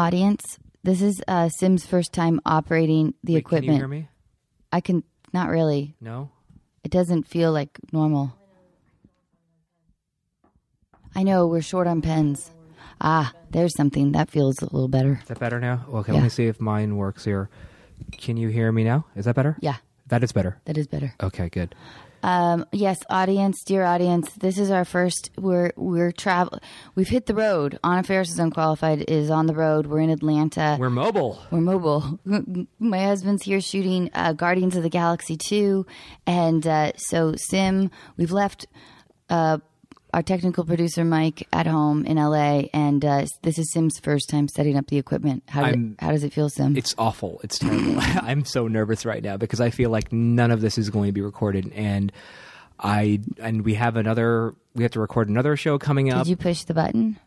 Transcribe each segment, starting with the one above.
Audience, this is uh, Sim's first time operating the Wait, equipment. Can you hear me? I can not really. No. It doesn't feel like normal. I know we're short on pens. Ah, there's something that feels a little better. Is that better now? Okay, Yeah. let me see if mine works here. Can you hear me now? Is that better? Yeah, That is better. that is better. Okay, good. Um, yes, audience, dear audience, this is our first. We're we're travel. We've hit the road. Anna Faris is unqualified. Is on the road. We're in Atlanta. We're mobile. We're mobile. My husband's here shooting uh, Guardians of the Galaxy 2. And uh, so, Sim, we've left uh, our technical producer, Mike, at home in LA. And uh, this is Sim's first time setting up the equipment. How, did it, how does it feel, Sim? It's awful. It's terrible. I'm so nervous right now because I feel like none of this is going to be recorded, and I and we have another. We have to record another show coming up. Did you push the button?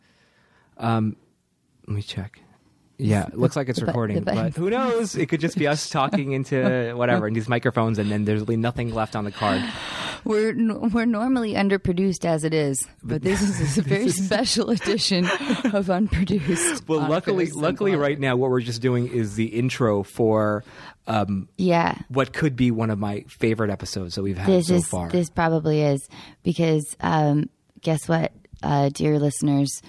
Let me check. Yeah, it looks like it's the recording, but who knows? It could just be us talking into whatever and these microphones, and then there's really nothing left on the card. We're n- we're normally underproduced as it is, but this is a very special edition of unproduced. Well, luckily, luckily, right now, what we're just doing is the intro for um, Yeah. what could be one of my favorite episodes that we've had this so is far. this probably is because um, guess what, uh, dear listeners,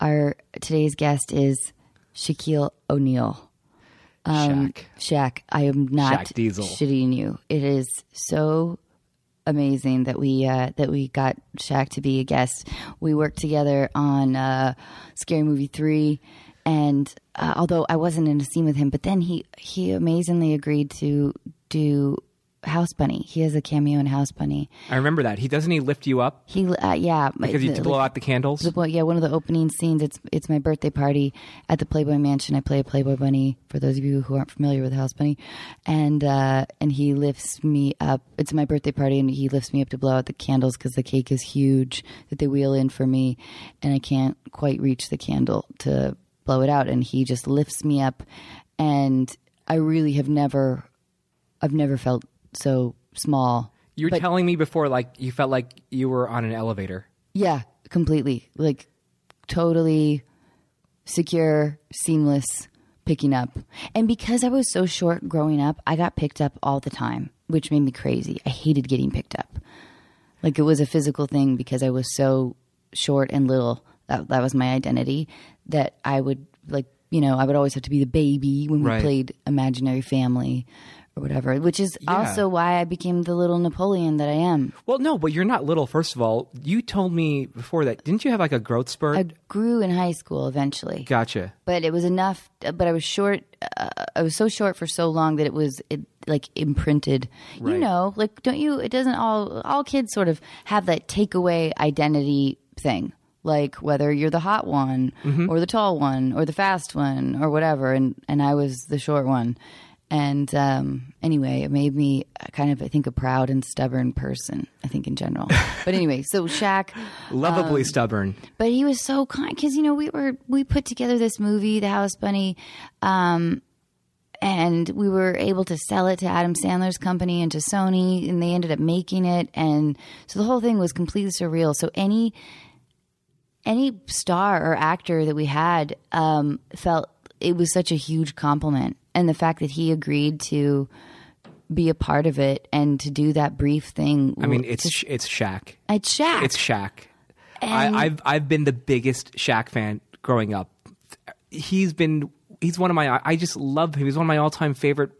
our today's guest is Shaquille O'Neal. Um, Shaq. Shaq, I am not Shaq Diesel. shitting you. It is so amazing that we uh, that we got Shaq to be a guest. We worked together on uh, Scary Movie three, and uh, although I wasn't in a scene with him, but then he he amazingly agreed to do House Bunny. He has a cameo in House Bunny. I remember that. He doesn't he lift you up He uh, yeah because you blow out the candles. the, yeah, one of the opening scenes. It's it's my birthday party at the Playboy Mansion. I play a Playboy bunny. For those of you who aren't familiar with House Bunny, and uh, and he lifts me up. It's my birthday party, and he lifts me up to blow out the candles because the cake is huge that they wheel in for me, and I can't quite reach the candle to blow it out. And he just lifts me up, and I really have never, I've never felt so small. you were but- telling me before, like you felt like you were on an elevator. Yeah, completely. Like totally secure, seamless picking up. And because I was so short growing up, I got picked up all the time, which made me crazy. I hated getting picked up. Like it was a physical thing because I was so short and little. That that was my identity that I would like, you know, I would always have to be the baby when we Right. played imaginary family or whatever, which is Yeah. also why I became the little Napoleon that I am. Well, no, but you're not little. First of all, you told me before that didn't you have like a growth spurt? I grew in high school eventually. gotcha. but it was enough but i was short uh, i was so short for so long that it was it, like imprinted you know like don't you it doesn't all all kids sort of have that takeaway identity thing like whether you're the hot one or the tall one or the fast one or whatever and and i was the short one and um, anyway, it made me kind of, I think, a proud and stubborn person. I think in general. But anyway, so Shaq, Lovably Um, stubborn. but he was so kind because you know we were we put together this movie the house bunny um and we were able to sell it to adam sandler's company and to sony and they ended up making it and so the whole thing was completely surreal so any any star or actor that we had um felt it was such a huge compliment and the fact that he agreed to be a part of it and to do that brief thing I mean, it's Sh- it's Shaq. it's Shaq. It's Shaq. And- I, I've I've been the biggest Shaq fan growing up. He's been he's one of my I just love him. He's one of my all time favorite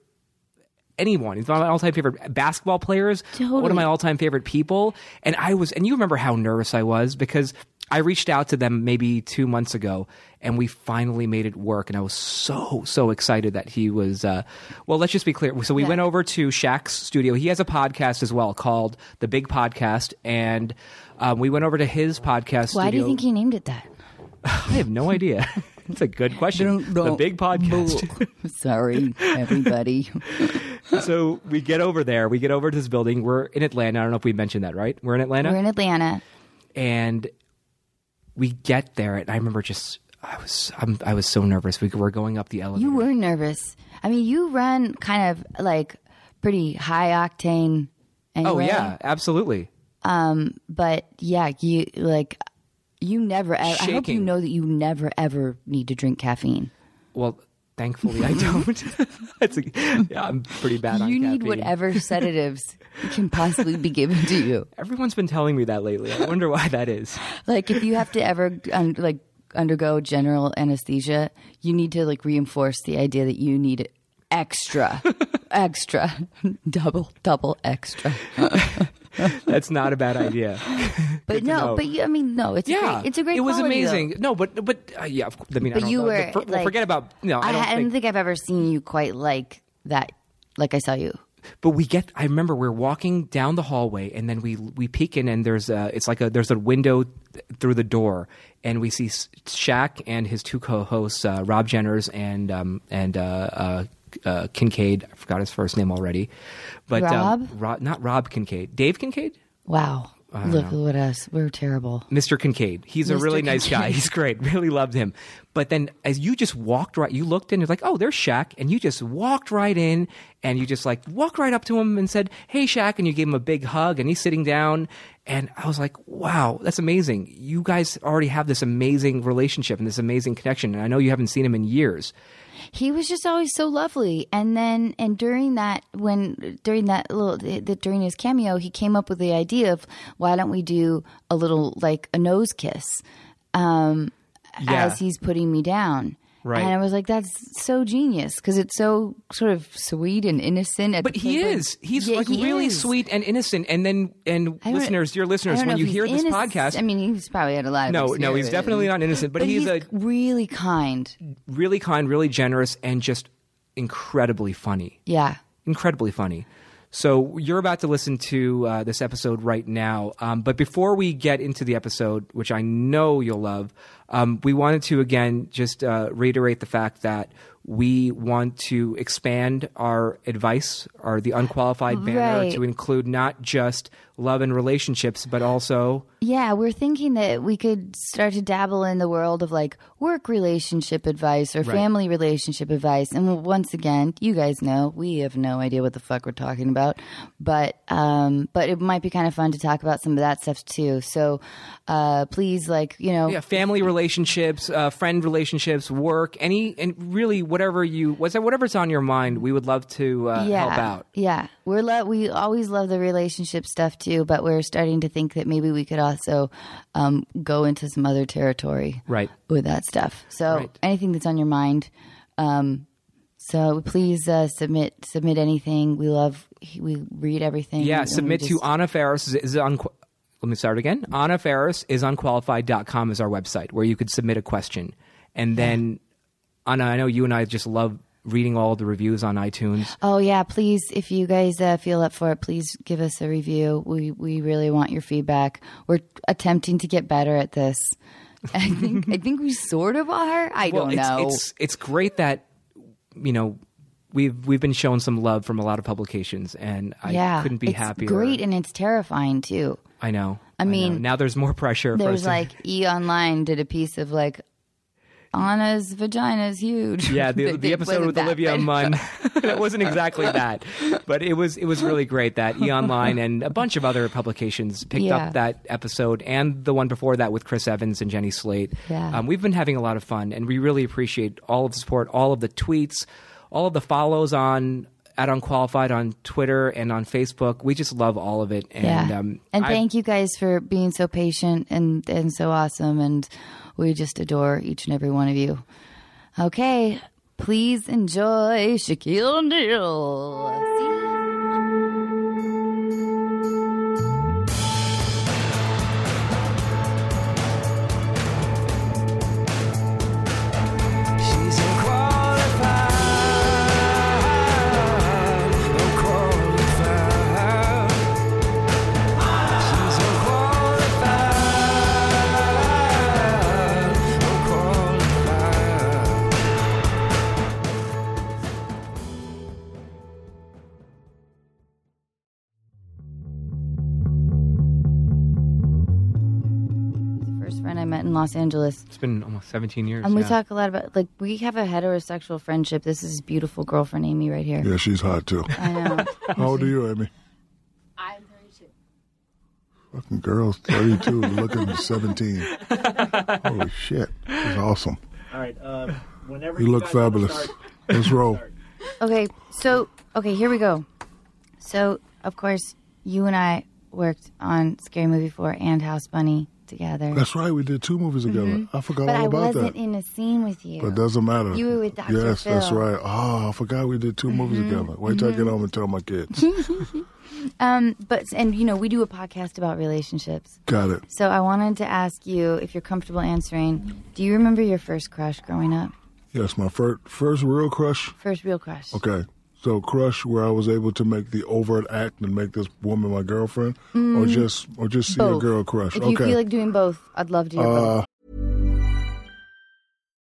anyone. He's one of my all time favorite basketball players. One of my all time favorite people. And I was and you remember how nervous I was because I reached out to them maybe two months ago and we finally made it work and I was so so excited that he was uh, well let's just be clear. So we Yeah. went over to Shaq's studio. He has a podcast as well called The Big Podcast and um, we went over to his podcast why do you think he named it that I have no idea. It's a good question. The big podcast. Sorry, everybody. so we get over there. We get over to this building. We're in Atlanta. I don't know if we mentioned that, right? We're in Atlanta. We're in Atlanta. and we get there, and I remember just I was I'm, I was so nervous. We were going up the elevator. You were nervous. I mean, you run kind of like pretty high octane. Oh, anyway, oh yeah, absolutely. Um, but yeah, you like you never. I hope you know that you never ever need to drink caffeine. Well, thankfully I don't. A, yeah, I'm pretty bad on You need caffeine. whatever sedatives can possibly be given to you. Everyone's been telling me that lately. I wonder why that is. Like if you have to ever un- like undergo general anesthesia, you need to like reinforce the idea that you need extra, extra, double, double extra. That's not a bad idea. But no, but you, I mean, no, it's a Yeah, great, it's a great. It was quality, though. amazing. No, but but uh, yeah, of course, I mean, I But don't you know. were, For- like- forget about no. I I, don't I think. don't think I've ever seen you quite like that. Like I saw you. but we get i remember we're walking down the hallway and then we we peek in and there's a it's like a there's a window th- through the door and we see Shaq and his two co-hosts uh, Rob Jenners and um and uh, uh, uh, Kincade I forgot his first name already but Rob? um, not Rob Kincade Dave Kincade Wow. Look at us. We're terrible. Mr. Kincade. He's a Mr. really nice guy. He's great. Really loved him. But then as you just walked right, you looked in, it's like, oh, there's Shaq. And you just walked right in and you just like walked right up to him and said, hey, Shaq. And you gave him a big hug and he's sitting down. And I was like, wow, that's amazing. You guys already have this amazing relationship and this amazing connection. And I know you haven't seen him in years. He was just always so lovely. And then, and during that, when during that little, the, during his cameo, he came up with the idea of why don't we do a little like a nose kiss, um, Yeah. as he's putting me down. Right. And I was like, that's so genius because it's so sort of sweet and innocent. at But he is. He's Yeah, like he really is. sweet and innocent. And then, and listeners, dear listeners, when you hear this podcast, I mean, he's probably had a lot of no, no, he's definitely not innocent, but, But he's, he's, a really kind. really kind, really generous, and just incredibly funny. Yeah. Incredibly funny. So you're about to listen to uh, this episode right now. Um, but before we get into the episode, which I know you'll love, um, we wanted to again just uh, reiterate the fact that we want to expand our advice or the unqualified banner Right. to include not just love and relationships, but also Yeah, we're thinking that we could start to dabble in the world of like work relationship advice or family relationship advice. And once again, you guys know we have no idea what the fuck we're talking about, but um, but it might be kind of fun to talk about some of that stuff too. So uh, please, like you know, yeah, family relationships, uh, friend relationships, work, any and really whatever you what's whatever's on your mind, we would love to uh, yeah, help out. Yeah, we're lo- we always love the relationship stuff too, but we're starting to think that maybe we could also um, go into some other territory, Right. with that stuff. So Right. anything that's on your mind. Um, so please uh, submit submit anything. We love we read everything. Yeah, submit to just- Anna Faris is, is on. Let me start again. Anna Faris is unqualified.com is our website where you could submit a question. And then, Anna, I know you and I just love reading all the reviews on iTunes. Oh yeah, please if you guys uh, feel up for it, please give us a review. We we really want your feedback. We're attempting to get better at this. I think I think we sort of are. I Well, don't it's, know. it's it's great that you know we've we've been shown some love from a lot of publications, and I yeah, couldn't be it's happier. Great, and it's terrifying too. I know. I mean, know. now there's more pressure. for us There's like E Online did a piece of like Anna's vagina is huge. Yeah, the, the episode with Olivia Munn. it wasn't exactly that, but it was it was really great that E Online and a bunch of other publications picked Yeah. up that episode and the one before that with Chris Evans and Jenny Slate. Yeah. Um, we've been having a lot of fun, and we really appreciate all of the support, all of the tweets, all of the follows on at Unqualified on Twitter and on Facebook. We just love all of it, and Yeah. um, and I- thank you guys for being so patient and and so awesome and we just adore each and every one of you. Okay, please enjoy Shaquille O'Neal. Los Angeles. it's been almost 17 years. And we yeah. talk a lot about like we have a heterosexual friendship. This is beautiful girlfriend Amy right here. Yeah, she's hot too. I know. How old are you, Amy? I'm 32. Fucking girls, 32, looking 17. Holy shit. That's awesome. All right. Um, Whenever You you look guys fabulous. start. Let's roll. Okay, so okay, here we go. So of course, you and I worked on Scary Movie Four and House Bunny together, That's right. We did two movies together. I forgot Mm-hmm. but all I about wasn't that. in a scene with you. But it doesn't matter. You were with Dr. Yes, that's Phil. Mm-hmm. right. Oh, I forgot we did two movies together. Wait till I get home and tell my kids. Um, but and you know we do a podcast about relationships. Got it. So I wanted to ask you if you're comfortable answering. Do you remember your first crush growing up? Yes, my first first real crush. First real crush. Okay. So crush where I was able to make the overt act and make this woman my girlfriend, or just or just see a Mm. Girl crush. If okay. you feel like doing both, I'd love to hear both. uh,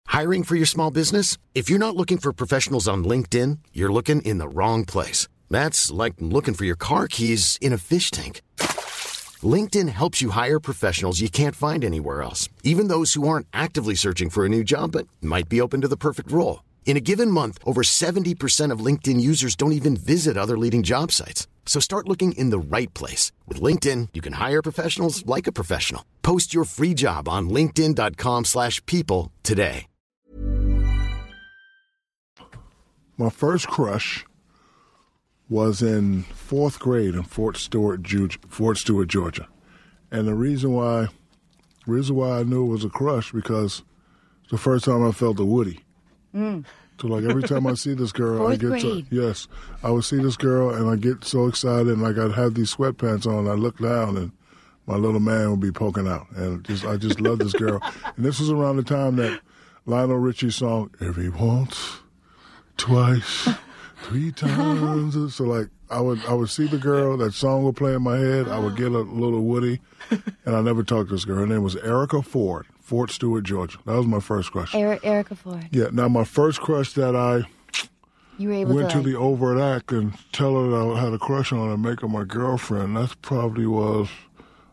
Hiring for your small business? If you're not looking for professionals on LinkedIn, you're looking in the wrong place. That's like looking for your car keys in a fish tank. LinkedIn helps you hire professionals you can't find anywhere else, even those who aren't actively searching for a new job but might be open to the perfect role. In a given month, over 70% of LinkedIn users don't even visit other leading job sites. So start looking in the right place. With LinkedIn, you can hire professionals like a professional. Post your free job on linkedin.com/people slash people today. my first crush was in fourth grade in Fort Stewart, Fort Stewart, Georgia, and the reason why, reason why I knew it was a crush because it's the first time I felt a Woody. Mm. So like every time I see this girl, I get grade. so yes, I would see this girl and I get so excited and like I'd have these sweatpants on. I look down and my little man would be poking out, and just I just love this girl. And this was around the time that Lionel Richie's song "Every Once." twice, three times. So like I would I would see the girl, that song would play in my head, I would get a little Woody, and I never talked to this girl. Her name was Erica Ford, Fort Stewart, Georgia. That was my first crush. Eri- Erica Ford. Yeah. Now my first crush that I You were able went to. to like- the overt act and tell her that I had a crush on her and make her my girlfriend. That's probably was.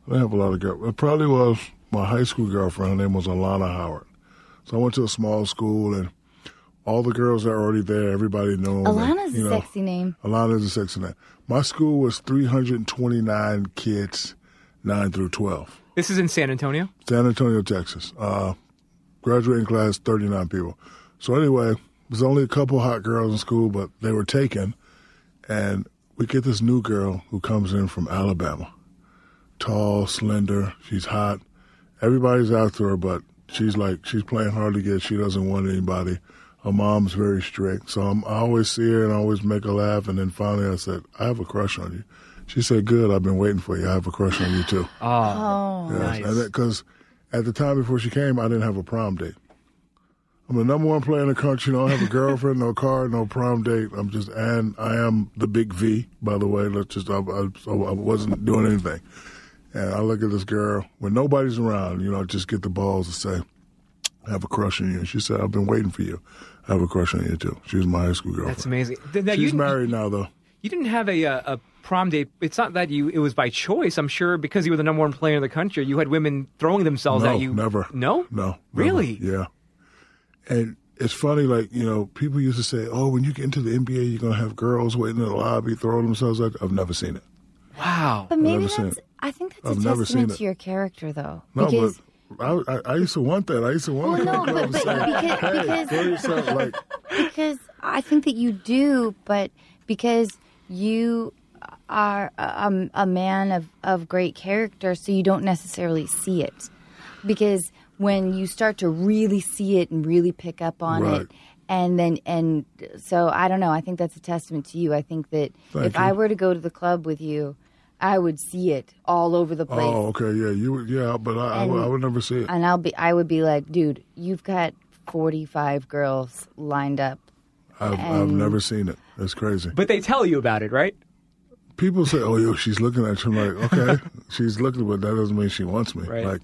I didn't have a lot of girl. It probably was my high school girlfriend. Her name was Alana Howard. So I went to a small school and all the girls that were already there, everybody knew 'em. and, Alana's you a sexy name. Alana's a sexy name. My school was 329 kids, 9 through 12. This is in San Antonio. San Antonio, Texas. Uh, graduating class, 39 people. So anyway, there's only a couple hot girls in school, but they were taken. And we get this new girl who comes in from Alabama. Tall, slender, she's hot. Everybody's after her, but she's like, she's playing hard to get. She doesn't want anybody. Her mom's very strict. So I'm, I always see her and I always make her laugh. And then finally I said, I have a crush on you. She said, good, I've been waiting for you. I have a crush on you too. Ah, oh. Yes, Nice. because at the time before she came, I didn't have a prom date. I'm the number one player in the country. I don't have a girlfriend, no car, no prom date. I'm just, and I am the big V, by the way. Let's just, I, I, I wasn't doing anything. And I look at this girl when nobody's around, you know, just get the balls to say, I have a crush on you. And she said, I've been waiting for you. I have a crush on you too. She was my high school girlfriend. That's amazing. Th- now, She's married now, though. You didn't have a, uh, a prom date. It's not that you. It was by choice. I'm sure because you were the number one player in the country. You had women throwing themselves no, at you. never. No. No. never. Really? Yeah. And it's funny, like, you know, people used to say, oh, when you get into the NBA, you're going to have girls waiting in the lobby throwing themselves at You. I've never seen it. Wow. But maybe never seen that's. it. I think that's I've a never testament to your character, though. No, because but I, I, I used to want that. I used to want Well, to no, but- but because- hey, because- yourself, like, because I think that you do, but because you are a, um, a man of, of great character, so you don't necessarily see it. Because when you start to really see it and really pick up on Right. it, and then and so I don't know. I think that's a testament to you. I think that Thank if you. I were to go to the club with you, I would see it all over the oh, place. oh, okay, yeah, you, would- yeah, but I, I, would, I would never see it. and I'll be I would be like, dude, you've got 45 girls lined up. I've, I've never seen it. That's crazy. But they tell you about it, right? people say, "Oh, yo, she's looking at you." I'm like, okay, she's looking, but that doesn't mean she wants me. Right. Like,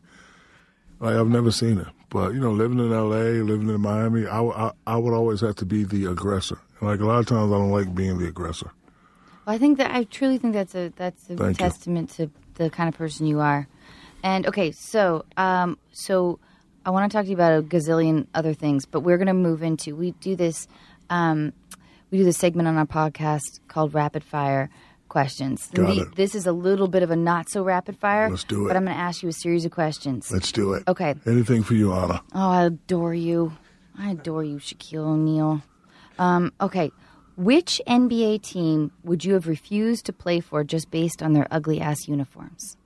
like I've never seen it. But you know, living in L.A., living in Miami, I, I, I would always have to be the aggressor. Like a lot of times, I don't like being the aggressor. I think that I truly think that's a that's a Thank you. testament to the kind of person you are. And okay, so um, so I want to talk to you about a gazillion other things, but we're going to move into we do this um, we do this segment on our podcast called Rapid Fire Questions. Got The- it. This is a little bit of a not so rapid fire. Let's do it. But I'm going to ask you a series of questions. Let's do it. Okay. Anything for you, Anna. Oh, I adore you. I adore you, Shaquille O'Neal. Um, okay, which NBA team would you have refused to play for just based on their ugly ass uniforms?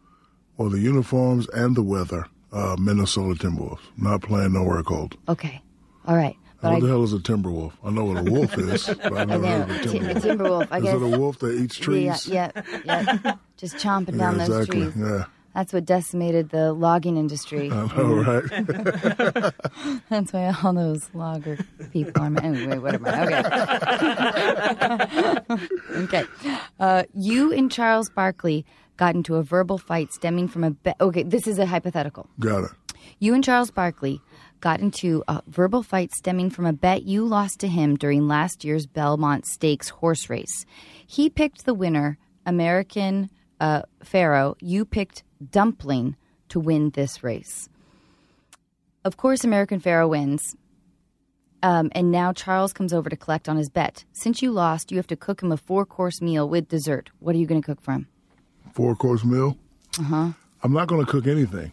Well, the uniforms and the weather. Uh, Minnesota Timberwolves. Not playing nowhere cold. Okay, all right, but what I, the hell is a Timberwolf? I know what a wolf is, but I never know heard of a Ti- a Timberwolf. Timberwolf. I is guess it a wolf that eats trees? Yeah, yeah, yeah. Just chomping down Yeah, those exactly. trees. Yeah. That's what decimated the logging industry. I know, right? That's why all those logger people are. Anyway, whatever. Okay. okay. Uh, you and Charles Barkley got into a verbal fight stemming from a bet. Okay, this is a hypothetical. Got it. You and Charles Barkley got into a verbal fight stemming from a bet you lost to him during last year's Belmont Stakes horse race. He picked the winner, American uh, Pharoah. You picked Dumpling to win this race. Of course, American Pharoah wins. Um, and now Charles comes over to collect on his bet. Since you lost, you have to cook him a four course meal with dessert. What are you going to cook for him? Four course meal. Uh Uh-huh. I'm not going to cook anything.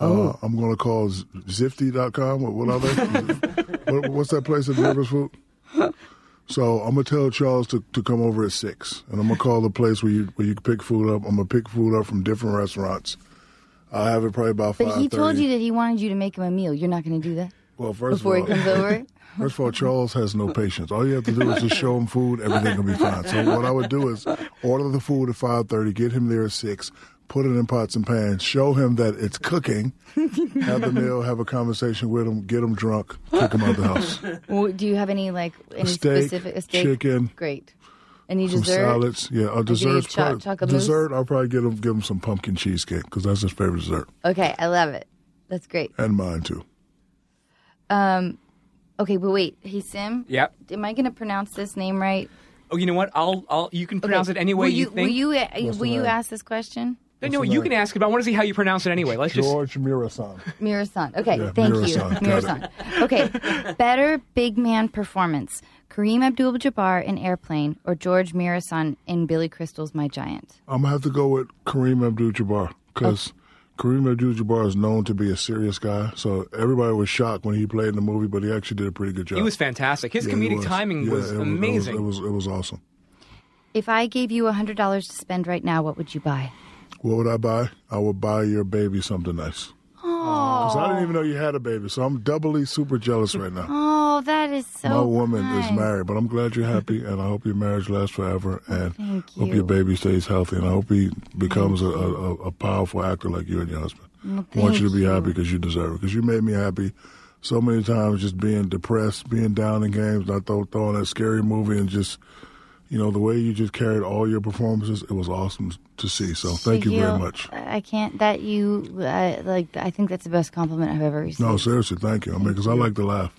Oh. Uh, I'm going to call Zifty.com. What, what are they? what, what's that place that delivers food? So I'm gonna tell Charles to, to come over at six, and I'm gonna call the place where you where you can pick food up. I'm gonna pick food up from different restaurants. I'll have it probably about five But he told you that he wanted you to make him a meal. You're not going to do that Well, first before he of all, comes over? First of all, Charles has no patience. All you have to do is just show him food. Everything will be fine. So what I would do is order the food at five thirty, get him there at six, put it in pots and pans, show him that it's cooking, have the meal, have a conversation with him, get him drunk, kick him out of the house. Well, do you have any like any steak, specific a steak? chicken, Great. Any Some dessert? salads, yeah. A you dessert's cho- probably, dessert. I'll probably get him give him some pumpkin cheesecake because that's his favorite dessert, Okay, I love it. That's great. and mine too. Um, Okay, but wait, hey Sim. Yep. Am I going to pronounce this name right? Oh, you know what? I'll, I'll. You can pronounce Okay, it any way will you, you, think. Will you, uh, will you ask this question? No, no, you name? can ask it, but I want to see how you pronounce it anyway. Let's just. George Muresan. Muresan. Okay, Yeah, thank Muresan. you. Got Muresan. Okay, better big man performance: Kareem Abdul-Jabbar in Airplane or George Muresan in Billy Crystal's My Giant. I'm gonna have to go with Kareem Abdul-Jabbar because Kareem Abdul-Jabbar is known to be a serious guy. So everybody was shocked when he played in the movie, but he actually did a pretty good job. He was fantastic. His Yeah, comedic was. timing Yeah, was it amazing. It was, it was it was awesome. If I gave you hundred dollars to spend right now, what would you buy? What would I buy? I would buy your baby something nice. Because I didn't even know you had a baby, so I'm doubly super jealous right now. Oh, that is so. My woman is married, but I'm glad you're happy, and I hope your marriage lasts forever, and Thank hope your baby stays healthy, and I hope he becomes a, a, a powerful actor like you and your husband. I want you to be you. happy because you deserve it. Because you made me happy so many times, just being depressed, being down in games, not throw, throwing that scary movie, and just you know the way you just carried all your performances. It was awesome to see. So thank you very much. I can't. That you uh, like. I think that's the best compliment I've ever received. No, seriously, thank you. I mean, because I like to laugh.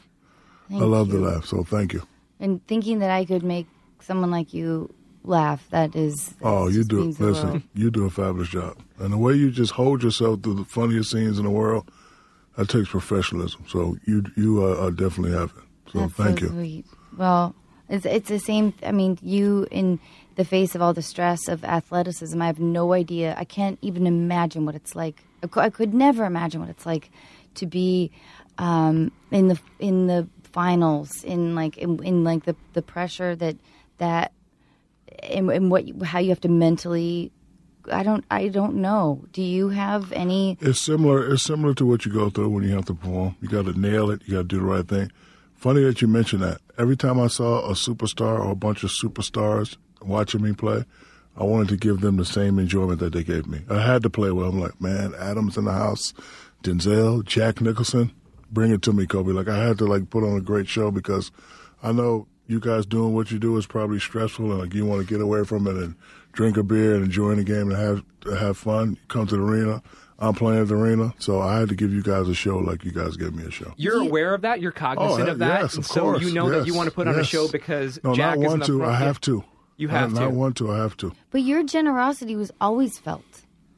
Thank I love you. to laugh. So thank you. And thinking that I could make someone like you laugh, that is. Oh, you do. Listen, you do a fabulous job, and the way you just hold yourself through the funniest scenes in the world, that takes professionalism. So you you uh, are definitely have it. So That's thank so you. Sweet. Well, it's it's the same. I mean, you in the face of all the stress of athleticism, I have no idea. I can't even imagine what it's like. I could never imagine what it's like to be um, in the in the finals, in like in, in like the the pressure that that and, and what how you have to mentally. I don't. I don't know. Do you have any? It's similar. It's similar to what you go through when you have to perform. You got to nail it. You got to do the right thing. Funny that you mentioned that. Every time I saw a superstar or a bunch of superstars watching me play, I wanted to give them the same enjoyment that they gave me. I had to play well. I'm like, man, Adams in the house, Denzel, Jack Nicholson, bring it to me, Kobe. Like I had to like put on a great show because I know you guys doing what you do is probably stressful and like you want to get away from it and drink a beer and enjoy the game and have have fun. Come to the arena. I'm playing at the arena, so I had to give you guys a show like you guys gave me a show. You're aware of that. You're cognizant Oh, of that. yes, of so course, you know that you want to put on a show because No, Jack not is in want the to. front. I have to. You have not, to. Not want to. I have to. But your generosity was always felt.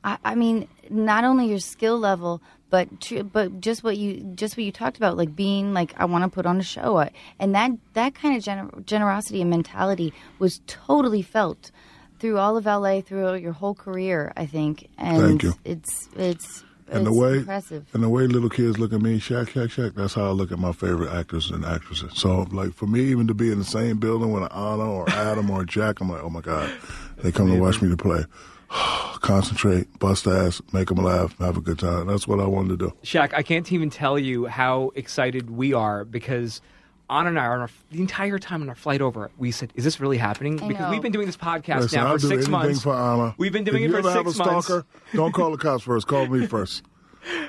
I, I mean, not only your skill level, but tr- but just what you just what you talked about, like being like I want to put on a show, I- and that that kind of gener- generosity and mentality was totally felt through all of LA, through your whole career. I think, and Thank you. it's it's And the way impressive. and the way little kids look at me, Shaq, Shaq, Shaq. That's how I look at my favorite actors and actresses. So, like for me, even to be in the same building with an Anna or Adam or Jack, I'm like, oh my god, they come to watch me to play. Concentrate, bust ass, make them laugh, have a good time. That's what I wanted to do. Shaq, I can't even tell you how excited we are because Anna and I, on our, the entire time on our flight over, we said, "Is this really happening?" I because know. we've been doing this podcast Listen, now I'll for do six anything months. for Anna. We've been doing if it you for ever six have a months. stalker, don't call the cops first. Call me first.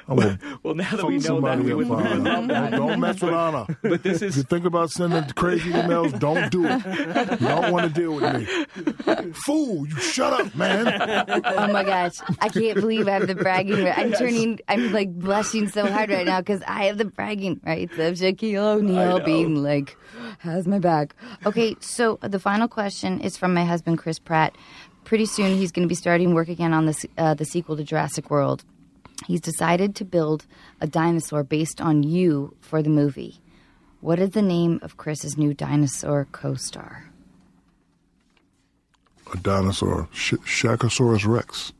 I'm gonna Well, now that we know that, somebody we would, for we love that. Don't, don't mess with Anna. But this If you think about sending crazy emails, don't do it. You don't want to deal with me. Fool, you shut up, man. Oh my gosh. I can't believe I have the bragging right. I'm turning, I'm like blushing so hard right now because I have the bragging rights of Shaquille O'Neal being like, has my back. Okay, so the final question is from my husband, Chris Pratt. Pretty soon he's going to be starting work again on the, uh, the sequel to Jurassic World. He's decided to build a dinosaur based on you for the movie. What is the name of Chris's new dinosaur co star? A dinosaur, Sh- Shakosaurus Rex.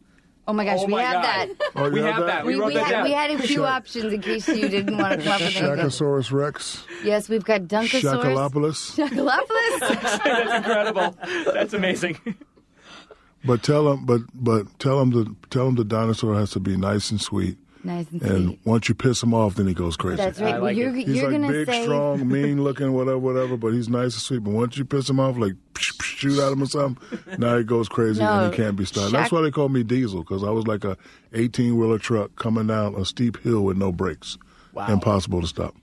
Oh my gosh, Oh we my have God. that. Oh, we have have that. We, We, wrote we, that had, down. we had a few options in case you didn't want to come up with anything. Shakosaurus Rex. Yes, we've got Dunkosaurus. Shakalopoulos. Shakalopolis. That's incredible. That's amazing. But tell him, but but tell him the tell him the dinosaur has to be nice and sweet. nice and sweet. And sweet. once you piss him off, then he goes crazy. That's right. Like you're. He's you're like gonna big, say strong, mean looking, whatever, whatever. But he's nice and sweet. But once you piss him off, like psh, psh, shoot at him or something, now he goes crazy No, and he can't be stopped. That's why they call me Diesel because I was like a 18 wheeler truck coming down a steep hill with no brakes. Wow. Impossible to stop.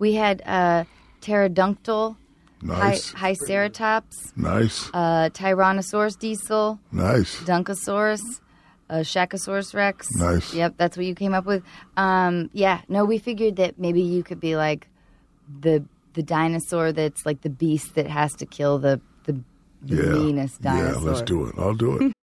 we had uh, pterodactyl, Nice, hi- Triceratops, nice, uh, Tyrannosaurus diesel, nice. Dunkosaurus, uh, Shakosaurus Rex. Nice. Yep, that's what you came up with. Um, yeah, no, we figured that maybe you could be like the the dinosaur that's like the beast that has to kill the the, the Yeah, meanest dinosaur. yeah. Let's do it. I'll do it.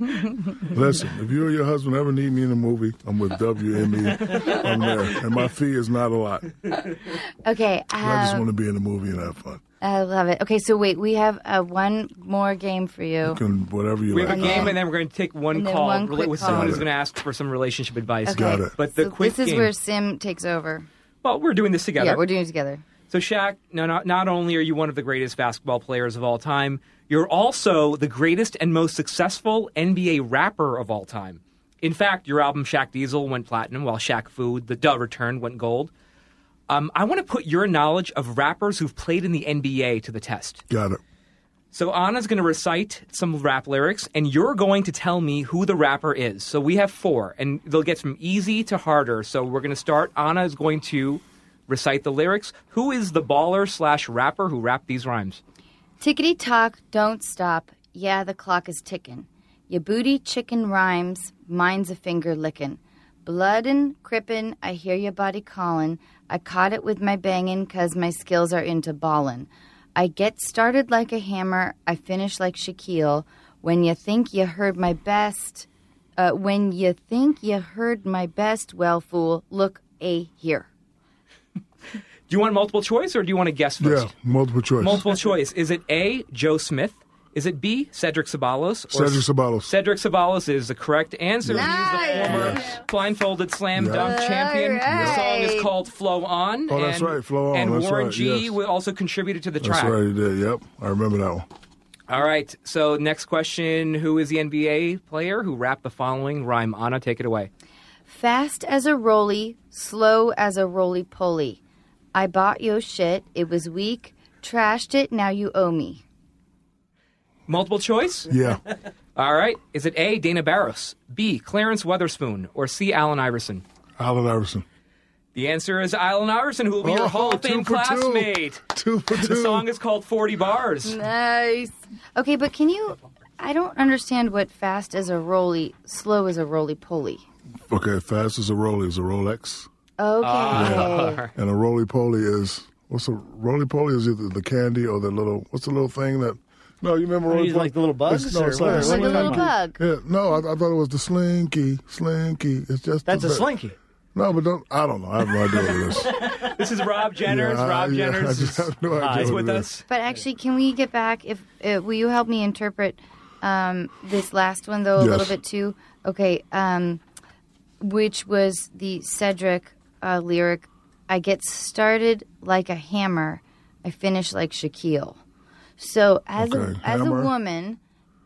Listen, if you or your husband ever need me in a movie, I'm with WME. I'm there, and my fee is not a lot. Okay, I just um, want to be in a movie and have fun. I love it. Okay, so wait, we have uh, one more game for you. Can whatever you We like. have a game, and then we're going to take one call one rela- quick with call. someone who's going to ask for some relationship advice. Okay. Got it. But the so quick this is game. where Sim takes over. well, we're doing this together. Yeah, we're doing it together. So, Shaq, no, not, not only are you one of the greatest basketball players of all time, you're also the greatest and most successful NBA rapper of all time. In fact, your album Shaq Diesel went platinum, while Shaq Fu, the Duh Return, went gold. Um, I want to put your knowledge of rappers who've played in the NBA to the test. Got it. So Anna's going to recite some rap lyrics, and you're going to tell me who the rapper is. So we have four, and they'll get from easy to harder. So we're going to start. Anna is going to recite the lyrics. Who is the baller slash rapper who rapped these rhymes? Tickety tock, don't stop. Yeah, the clock is tickin'. Ya booty chicken rhymes, mine's a finger lickin'. Bloodin', crippin', I hear your body callin'. I caught it with my bangin' 'cause my skills are into ballin'. I get started like a hammer, I finish like Shaquille. When you think you heard my best, uh, when you think you heard my best, well, fool, look a here. Do you want multiple choice or do you want to guess first? Yeah, multiple choice. Multiple choice. Is it A. Joe Smith? Is it B. Cedric Ceballos? Cedric Ceballos. Cedric Ceballos is the correct answer. He's the former blindfolded slam Yeah. dunk champion. The song is called "Flow On." Oh, that's and- right, Flow On, And that's Warren right, G yes. also contributed to the track. That's right, he did. Yep, I remember that one. All right. So next question: Who is the NBA player who rapped the following rhyme? Anna, take it away. Fast as a roly, slow as a roly poly. I bought yo shit. It was weak. Trashed it. Now you owe me. Multiple choice. Yeah. All right. Is it A. Dana Barros, B. Clarence Weatherspoon, or C. Allen Iverson? Allen Iverson. The answer is Allen Iverson, who will be your Oh, Hall of two Fame for two. classmate. Two for The song is called 40 Bars. Nice. Okay, but can you? I don't understand what fast as a roly, slow as a roly poly. Okay, fast as a roly is a Rolex, Okay. And a roly poly is what's a roly poly is either the candy or the little what's the little thing that. No, you remember roly These poly? like the little bugs, It's- no, or it's like a Like like a little bug. Yeah, no, I, I thought it was the slinky, slinky. It's just That's the, a slinky. No, but don't. I don't know. I have no idea what it is. This is Rob Jenners. Yeah, Rob yeah, Jenners is, no idea is with it us. But actually, can we get back? If uh, will you help me interpret um, this last one though a Yes. little bit too? Okay, um, which was the Cedric uh, lyric? I get started like a hammer, I finish like Shaquille. So as a as hammer. a woman,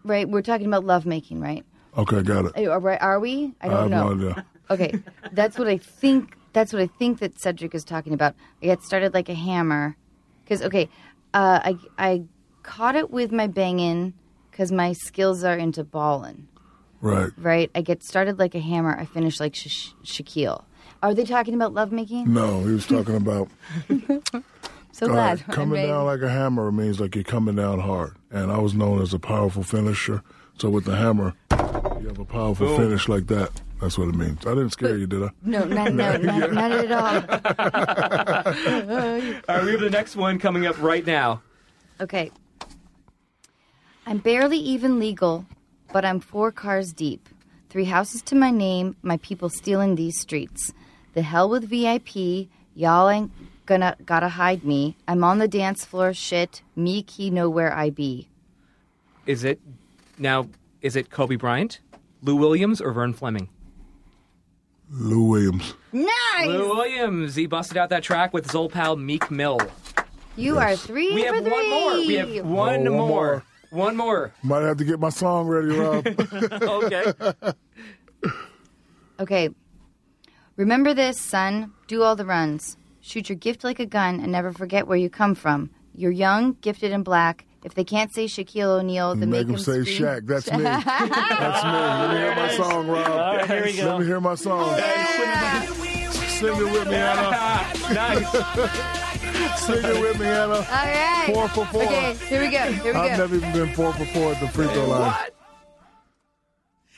right? We're talking about lovemaking, right? Okay, got it. Are, right- are we? I I don't have know. no. Okay, that's what I think. That's what I think that Cedric is talking about. I get started like a hammer, because okay, uh, I I caught it with my bangin' because my skills are into ballin'. Right. Right? I get started like a hammer. I finish like Sha- Shaquille. Are they talking about lovemaking? No, he was talking about So uh, glad. Coming down like a hammer means like you're coming down hard, and I was known as a powerful finisher. So with the hammer, you have a powerful finish like that. That's what it means. I didn't scare you, did I? no, not, no, not, not at all. All right, we have the next one coming up right now. Okay. I'm barely even legal, but I'm four cars deep. Three houses to my name, my people stealing these streets. The hell with VIP, y'all ain't gonna gotta hide me. I'm on the dance floor, shit. Me key know where I be. Is it now? Is it Kobe Bryant, Lou Williams, or Vern Fleming? Lou Williams. Nice. Lou Williams. He busted out that track with his old pal Meek Mill. You are three We have three. one more. We have one, Oh, one more. more. One more. Might have to get my song ready, Rob. Okay. Okay. Remember this, son. Do all the runs. Shoot your gift like a gun and never forget where you come from. You're young, gifted, and black. If they can't say Shaquille O'Neal, then Make make, him say scream. Shaq. That's me. That's me. Let me hear my song, Rob. All right, here we go. Let me hear my song. Sing it with me, Anna. nice. Sing it with me, Anna. All right. Four for four. Okay, here we go. Here we go. I've go. never even been four for four at the free throw line. What?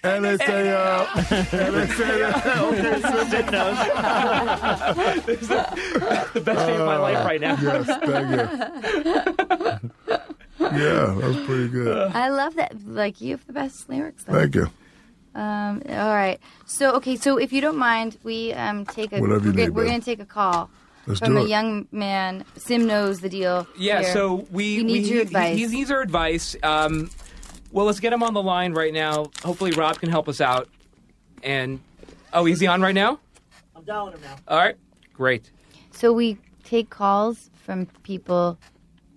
And they say, uh, and they say, uh, Sid knows. The best day of my life right now. yes, thank you. Yeah, that was pretty good. I love that. Like you have the best lyrics. Though. Thank you. Um, all right. So okay. So if you don't mind, we um take a. Whatever you we're, gonna, need, we're gonna take a call Let's from do a it. young man. Sim knows the deal. Yeah, here. so we He needs we, your he- advice. He, needs our advice. Um, well, let's get him on the line right now. Hopefully, Rob can help us out. And oh, is he on right now? I'm dialing him now. All right, great. So we take calls from people,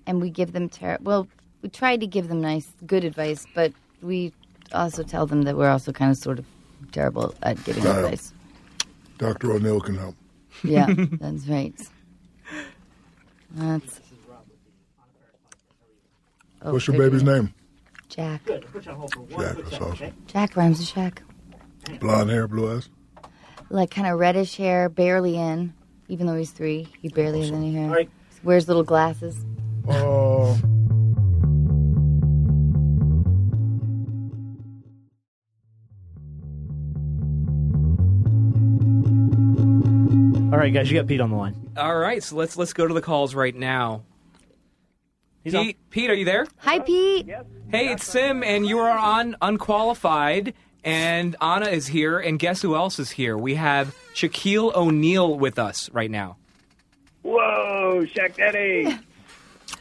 and we give them ter- well. We try to give them nice, good advice, but we also tell them that we're also kind of sort of terrible at giving Right. advice. Dr. O'Neal can help. Yeah, that's right. That's. Oh, What's your oh, baby's doing- name? Jack. Put you on hold for one Jack, quick that's second, awesome. okay? Jack rhymes with Shaq. Blonde hair, blue eyes. Like kind of reddish hair, barely in. Even though he's three, he barely has any hair. All right. Wears little glasses. Oh, All right, guys, you got Pete on the line. All right, so let's let's go to the calls right now. He's on. Pete, Pete, are you there? Hi, Pete. Hey, it's Sim, and you are on Unqualified, and Anna is here, and guess who else is here? We have Shaquille O'Neal with us right now. Whoa, Shaq Daddy.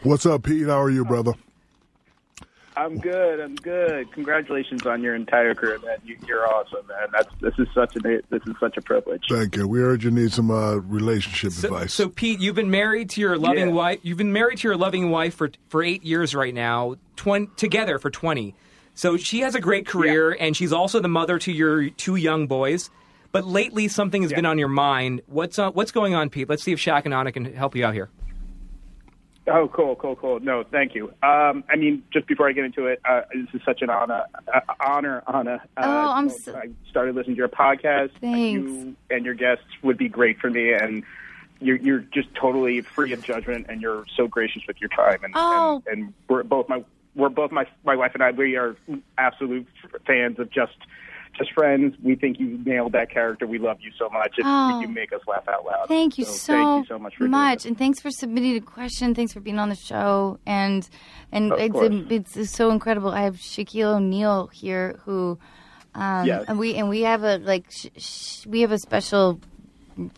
what's up, Pete? How are you, brother? I'm good. I'm good. Congratulations on your entire career, man. You, you're awesome, man. That's this is such a this is such a privilege. Thank you. We heard you need some uh, relationship So, advice. so, Pete, you've been married to your loving Yeah. wife. You've been married to your loving wife for for eight years right now. 20, together for 20. So she has a great career, and she's also the mother to your two young boys. But lately, something has been on your mind. What's uh, what's going on, Pete? Let's see if Shaq and Anna can help you out here. Oh, cool, cool, cool. No, thank you. Um, I mean, just before I get into it, uh, this is such an honor, uh, honor, Anna. Uh, Oh, I'm so- I started listening to your podcast. Thanks. You and your guests would be great for me, and you're you're just totally free of judgment, and you're so gracious with your time. And Oh. and, and we're both my we're both my my wife and I. We are absolute fans of just. Just friends, we think you nailed that character. We love you so much. It's, Oh. you make us laugh out loud. Thank you so, thank you so much for much, and thanks for submitting a question. Thanks for being on the show, and and Of it's it's so incredible. I have Shaquille O'Neal here, who, um, Yes. and we and we have a like sh- sh- we have a special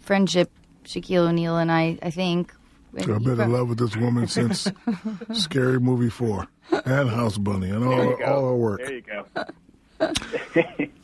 friendship. Shaquille O'Neal and I, I think. I've been in love with this woman since Scary Movie 4 and House Bunny and all, all her work. There you go.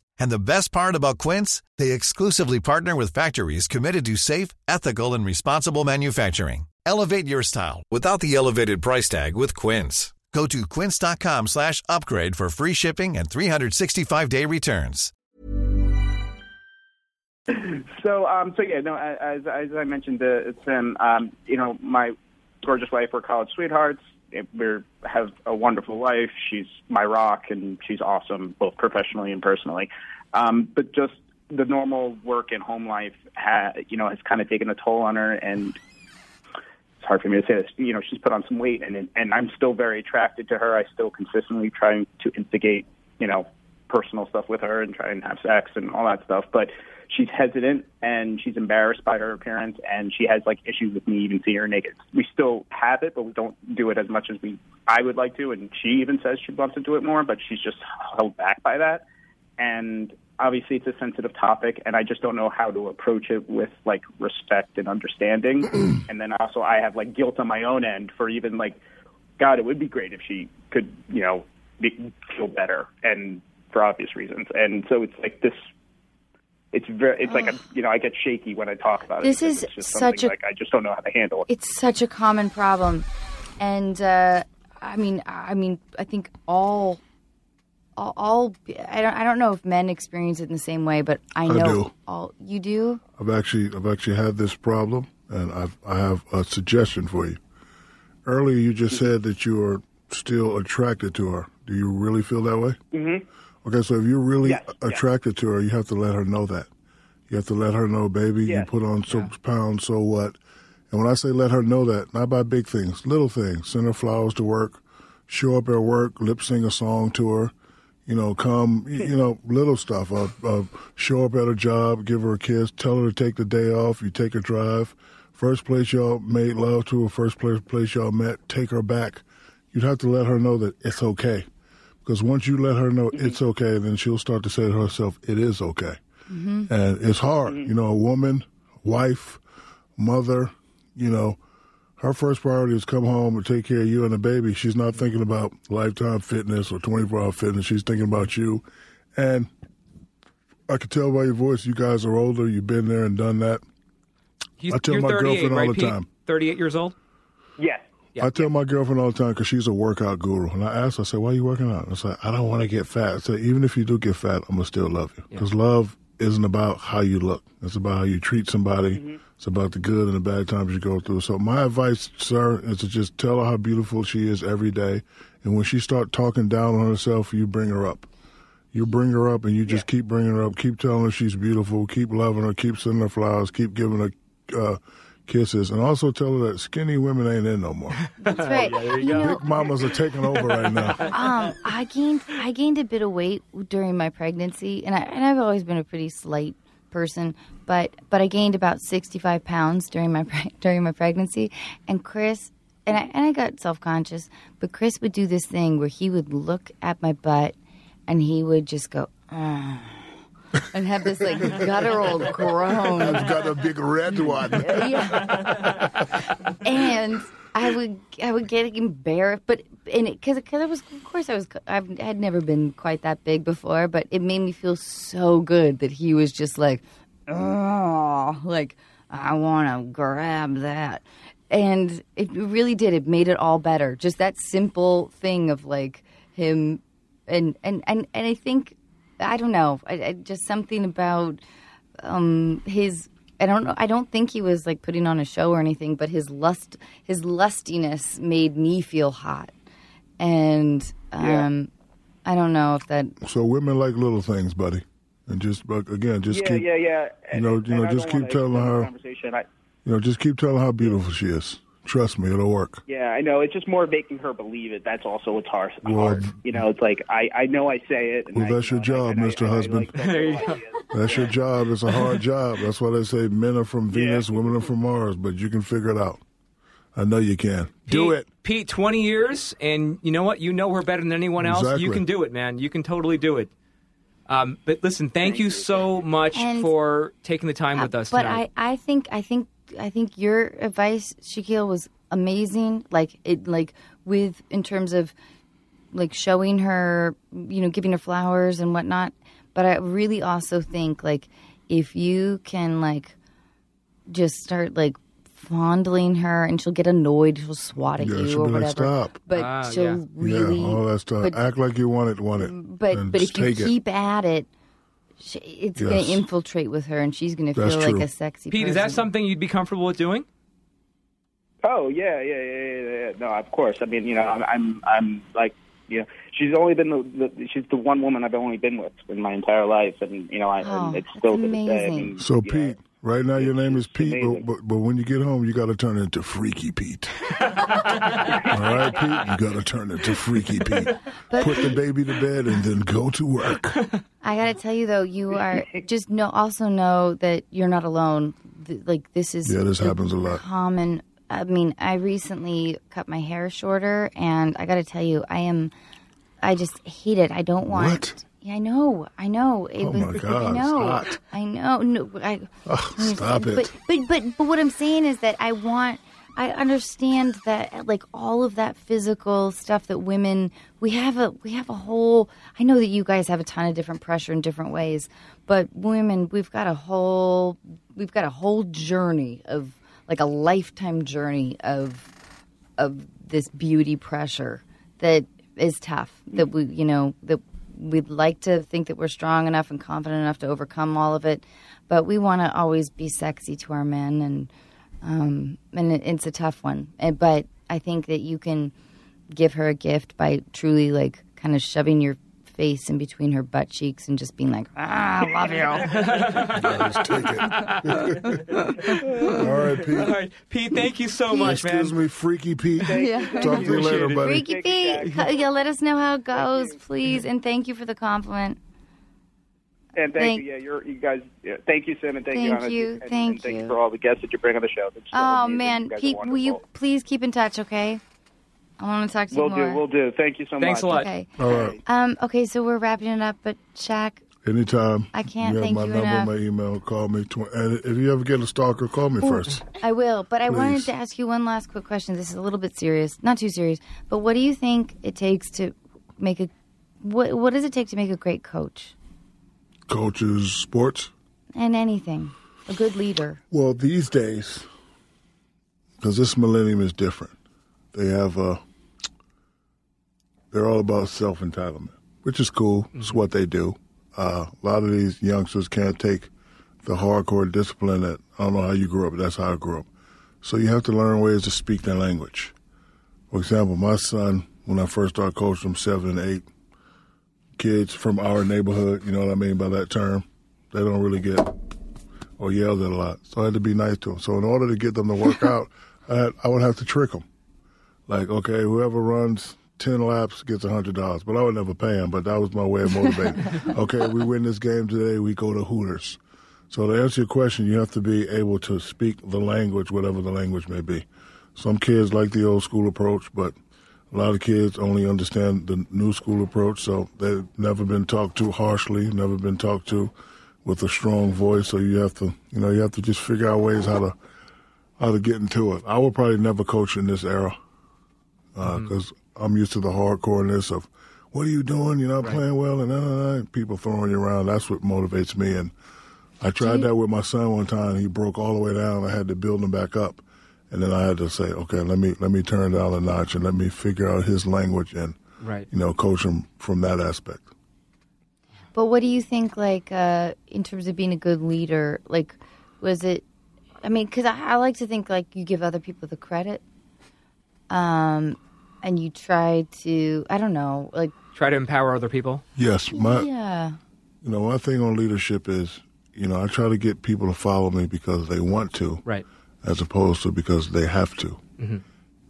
And the best part about Quince, they exclusively partner with factories committed to safe, ethical, and responsible manufacturing. Elevate your style without the elevated price tag with Quince. Go to quince.com slash upgrade for free shipping and 365-day returns. So, um, so yeah, no, as as I mentioned to Tim, um, you know, my gorgeous wife, we're college sweethearts. We have a wonderful life. She's my rock, and she's awesome, both professionally and personally. Um, but just the normal work and home life, ha, you know, has kind of taken a toll on her, and it's hard for me to say this. You know, she's put on some weight, and and I'm still very attracted to her. I still consistently trying to instigate, you know, personal stuff with her and try and have sex and all that stuff. But she's hesitant and she's embarrassed by her appearance, and she has like issues with me even seeing her naked. We still have it, but we don't do it as much as we I would like to. And she even says she wants to do it more, but she's just held back by that. And obviously, it's a sensitive topic, and I just don't know how to approach it with like respect and understanding. and then also, I have like guilt on my own end for even like, God, it would be great if she could, you know, be, feel better, and for obvious reasons. And so it's like this. It's very. It's like a, you know, I get shaky when I talk about it. This is it's just such something a- like I just don't know how to handle it. it's such a common problem, and uh, I mean, I mean, I think all, all, all I don't, I don't know if men experience it in the same way, but I I know do. all you do. I've actually I've actually had this problem, and I've I have a suggestion for you. Earlier, you just said that you are still attracted to her. Do you really feel that way? Mm-hmm. Okay, so if you're really Yes, yes. attracted to her, you have to let her know that. You have to let her know, baby, you put on so pounds, so what? And when I say let her know that, not by big things, little things. Send her flowers to work, show up at work, lip sing a song to her, you know, come, you know, little stuff. Uh, uh, show up at her job, give her a kiss, tell her to take the day off, you take a drive. First place y'all made love to, or first place, place y'all met, take her back. You'd have to let her know that it's okay. Because once you let her know it's okay, then she'll start to say to herself, it is okay. And it's hard. You know, a woman, wife, mother, you know, her first priority is come home and take care of you and the baby. She's not thinking about lifetime fitness or 24 hour fitness. She's thinking about you. And I can tell by your voice, you guys are older. You've been there and done that. You, I tell my 38, girlfriend all right, the Pete? time. 38 years old? Yes. I tell my girlfriend all the time because she's a workout guru, and I ask her, I say, "Why are you working out?" I say, "I don't want to get fat." I say, "Even if you do get fat, I'm gonna still love you because love isn't about how you look. It's about how you treat somebody. Mm-hmm. It's about the good and the bad times you go through." So my advice, sir, is to just tell her how beautiful she is every day, and when she start talking down on herself, you bring her up. You bring her up, and you just keep bringing her up. Keep telling her she's beautiful. Keep loving her. Keep sending her flowers. Keep giving her. Uh, Kisses and also tell her that skinny women ain't in no more. That's right. you know, Big mamas are taking over right now. um, I gained I gained a bit of weight during my pregnancy, and I and I've always been a pretty slight person, but but I gained about sixty five pounds during my pre- during my pregnancy. And Chris, and I, and I got self conscious, but Chris would do this thing where he would look at my butt and he would just go, "Ah," and have this like guttural groan. I've got a big red one. Yeah. and I would I would get embarrassed, but and because because I was of course I was I've, had never been quite that big before, but it made me feel so good that he was just like, oh, like I want to grab that, and it really did. It made it all better. Just that simple thing of like him, and and and and I think I don't know, I, I, just something about um his I don't know I don't think he was like putting on a show or anything but his lust his lustiness made me feel hot and um I don't know if that So women like little things, buddy, and just again, just yeah, keep yeah, yeah. you know, you know, I just keep telling her, Conversation. I, you know, just keep telling her how beautiful she is. Trust me, it'll work. yeah, I know. It's just more making her believe it. That's also what's hard. Well, hard. You know, it's like I, I know I say it. And Well, I, that's you your job, and Mister I Husband. like the whole idea. That's your job. It's a hard job. That's why they say men are from Venus, women are from Mars, but you can figure it out. I know you can. Do it. Pete. Twenty years, and you know what? You know her better than anyone else. Exactly. You can do it, man. You can totally do it. Um, but listen, thank, you so much And- for taking the time with us but tonight. I, I think I think I think your advice, Shaquille, was amazing. Like it like with in terms of like showing her you know, giving her flowers and whatnot. But I really also think like if you can like just start like fondling her and she'll get annoyed, she'll swat at Yeah, you she'll or be like, whatever. "Stop." But Ah, she'll yeah. really yeah, all that stuff. but- Act like you want it, want it. but and but if you take it. keep at it, she, it's going to infiltrate with her, and she's going to That's feel like a sexy. Pete, is that something you'd be comfortable with doing? Oh yeah, yeah, yeah, yeah, yeah. No, of course. I mean, you know, I'm, I'm, I'm like, you know, she's only been the, the she's the one woman I've only been with in my entire life, and you know, I, Oh, and it's still that's to this day. I amazing. mean, So, you know, Pete, right now your name is Pete, but, but, but when you get home, you got to turn into Freaky Pete. All right, Pete? You got to turn into Freaky Pete. Put the baby to bed and then go to work. I got to tell you though, you are just know. Also know that you're not alone. Like this is Yeah, this happens a lot. Common. I mean, I recently cut my hair shorter, and I got to tell you, I am. I just hate it. I don't want. What? Yeah, I know. I know. It Oh was, my God, I know. hot. I know. No, I. Oh, Ugh, stop it. But, but but but what I'm saying is that I want. I understand that like all of that physical stuff that women we have a we have a whole I know that you guys have a ton of different pressure in different ways, but women we've got a whole we've got a whole journey of like a lifetime journey of of this beauty pressure that is tough that we you know that we'd like to think that we're strong enough and confident enough to overcome all of it but we want to always be sexy to our men and um and it, it's a tough one. And, but i think that you can give her a gift by truly like kind of shoving your face in between her butt cheeks and just being like ah i love you Just take it. All right, Pete. All right, Pete. Thank you so much, man. Excuse me, Freaky Pete. Yeah. Talk to you later, Appreciate it. buddy. freaky pete yeah let us know how it goes please and thank you for the compliment And thank, Thank- you. Yeah, you're you guys. Yeah, thank you, Sim, and thank, you, Thank Anna, you, and, thank and thanks you. for all the guests that you bring on the show. So Oh amazing. man, You guys are Pete, will you please keep in touch, okay? I want to talk to you We'll you do. more. We'll do. Thank you so Thanks much. a lot. Okay. All right. Um. Okay, so we're wrapping it up, but Shaq, Anytime. I can't You have thank my you number, enough. my email. Call me. Tw- and if you ever get a stalker, call me first. I will. But I wanted Please. to ask you one last quick question. This is a little bit serious, not too serious, but what do you think it takes to make a what What does it take to make a great coach Coaches, sports. and anything? A good leader. Well, these days, because this millennium is different, they have uh, they're all about self entitlement, which is cool. It's what they do. Uh, a lot of these youngsters can't take the hardcore discipline that I don't know how you grew up, but that's how I grew up. So you have to learn ways to speak their language. For example, my son, when I first started coaching him, seven and eight kids from our neighborhood, you know what I mean by that term, they don't really get or yelled at a lot. So I had to be nice to them. So in order to get them to work out, I, had, I would have to trick them. Like, okay, whoever runs 10 laps gets $100. But I would never pay him, but that was my way of motivating. okay, we win this game today, we go to Hooters. So to answer your question, you have to be able to speak the language, whatever the language may be. some kids like the old school approach, but a lot of kids only understand the new school approach. So they've never been talked to harshly, never been talked to with a strong voice. So you have to, you know, you have to just figure out ways how to how to get into it. I would probably never coach in this era uh, mm-hmm. because I'm used to the hardcoreness of what are you doing? You're not playing well, and uh, people throwing you around. That's what motivates me. And I tried that with my son one time. He broke all the way down. I had to build him back up, and then I had to say, okay, let me let me turn down a notch and let me figure out his language and Right. you know coach him from that aspect. But what do you think, like, uh, in terms of being a good leader? Like, was it? I mean, because I, I like to think like you give other people the credit, um, and you try to. I don't know, like, Try to empower other people. Yes, my yeah, you know my thing on leadership is you know I try to get people to follow me because they want to, Right. as opposed to because they have to. Mm-hmm.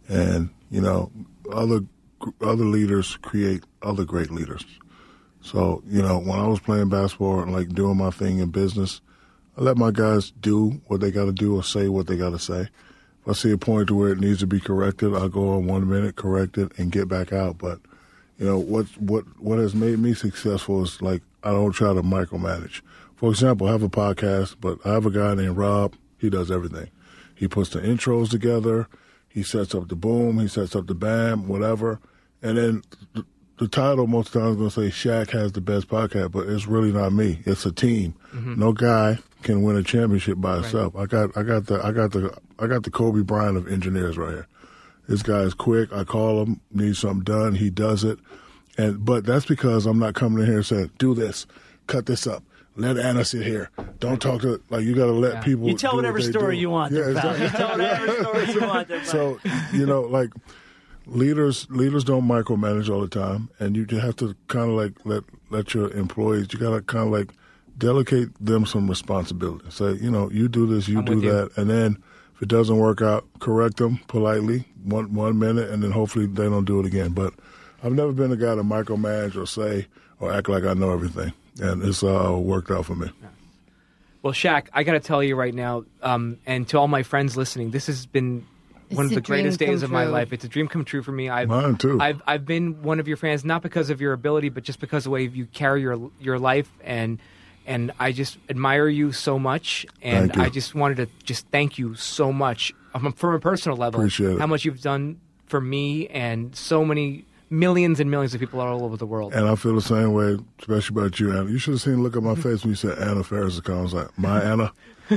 And you know, other other leaders create other great leaders. So you know, when I was playing basketball and like doing my thing in business, I let my guys do what they got to do or say what they got to say. If I see a point to where it needs to be corrected, I'll go on one minute, correct it, and get back out. But you know what what what has made me successful is like I don't try to micromanage. For example, I have a podcast, but I have a guy named Rob. He does everything. He puts the intros together. He sets up the boom. He sets up the bam, whatever. And then the, title most times going to say Shaq has the best podcast, but it's really not me. It's a team. Mm-hmm. No guy can win a championship by himself. I got I got the I got the I got the Kobe Bryant of engineers right here. This guy is quick. I call him, need something done. He does it. And but that's because I'm not coming in here and saying, "Do this, cut this up, let Anna sit here, don't talk to." Like you got to let people. You tell whatever what story do. you want. Yeah, exactly. You tell whatever story you want. There. So you know, like leaders, leaders don't micromanage all the time, and you have to kind of like let let your employees. You got to kind of like delegate them some responsibility. Say, you know, you do this, you I'm do with you. that, and then if it doesn't work out, correct them politely, one one minute, and then hopefully they don't do it again. But I've never been a guy to micromanage or say or act like I know everything, and it's uh, worked out for me. Well, Shaq, I got to tell you right now, um, and to all my friends listening, this has been one of the greatest days come of my true. life. It's a dream come true for me. I've, Mine too. I've I've been one of your fans, not because of your ability, but just because of the way you carry your your life, and and I just admire you so much, and Thank you. I just wanted to just thank you so much um, from a personal level. Appreciate it. How much you've done for me and so many millions and millions of people are all over the world. And I feel the same way, especially about you, Anna. You should have seen the look on my face when you said Anna Faris is coming. I was like, my Anna?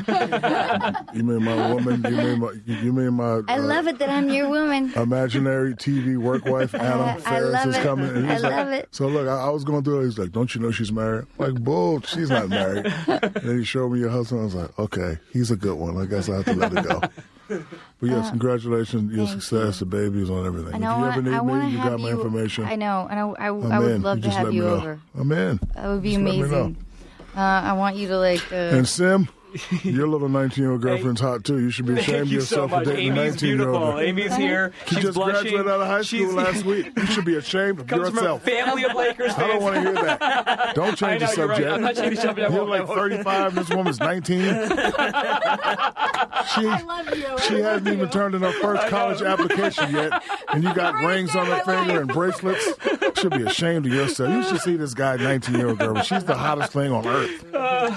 you mean my woman? You mean my, you mean my I uh, love it that I'm your woman. imaginary TV work wife, Anna I Faris love is coming? And I he's like, love it. So look, I, I was going through it. He's like, don't you know she's married? I'm like, bull, she's not married. and then he showed me your husband. I was like, okay, he's a good one. I guess I have to let it go. But yes, congratulations, your Uh, success, the babies, on everything. I if know. you I, ever need me, you got my you. information. I know, and I, I, I'm would in. love You to have you know. over. I'm in. That would be Just let me know. amazing. Uh, I want you to like. Uh, And Sim, your little 19 year old girlfriend's hot too. You should be ashamed Thank of you so yourself for much. dating a Amy's 19 year beautiful. old. Amy's here. She She's just blushing. graduated out of high school She's- last week. You should be ashamed of Comes from a yourself. family of Lakers fans. I don't want to hear that. Don't change know, the you're right. subject. I'm not changing the subject. You're like 35 this woman's 19. She, she hasn't even turned in her first college application yet, and you got rings on her finger and bracelets. You should be ashamed of yourself. You should see this guy, 19 year old girl. She's the hottest thing on earth.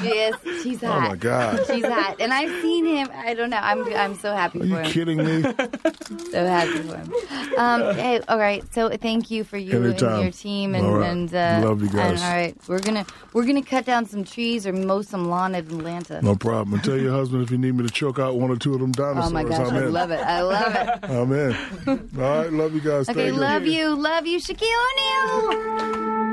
yes, she's hot. Oh my God. She's hot, and I've seen him. I don't know. I'm I'm so happy Are for you him. kidding me? So happy for him. Um, hey, all right. So thank you for you Anytime. and your team, and, All right. and uh, Love you guys. and, all right, we're gonna we're gonna cut down some trees or mow some lawn in Atlanta. No problem. And tell your husband if you need me to choke out one or two of them dinosaurs. oh my gosh, I'm I in. love it. I love it. I'm in. All right, love you guys. Okay, Thank you. love you, love you, Shaquille O'Neal.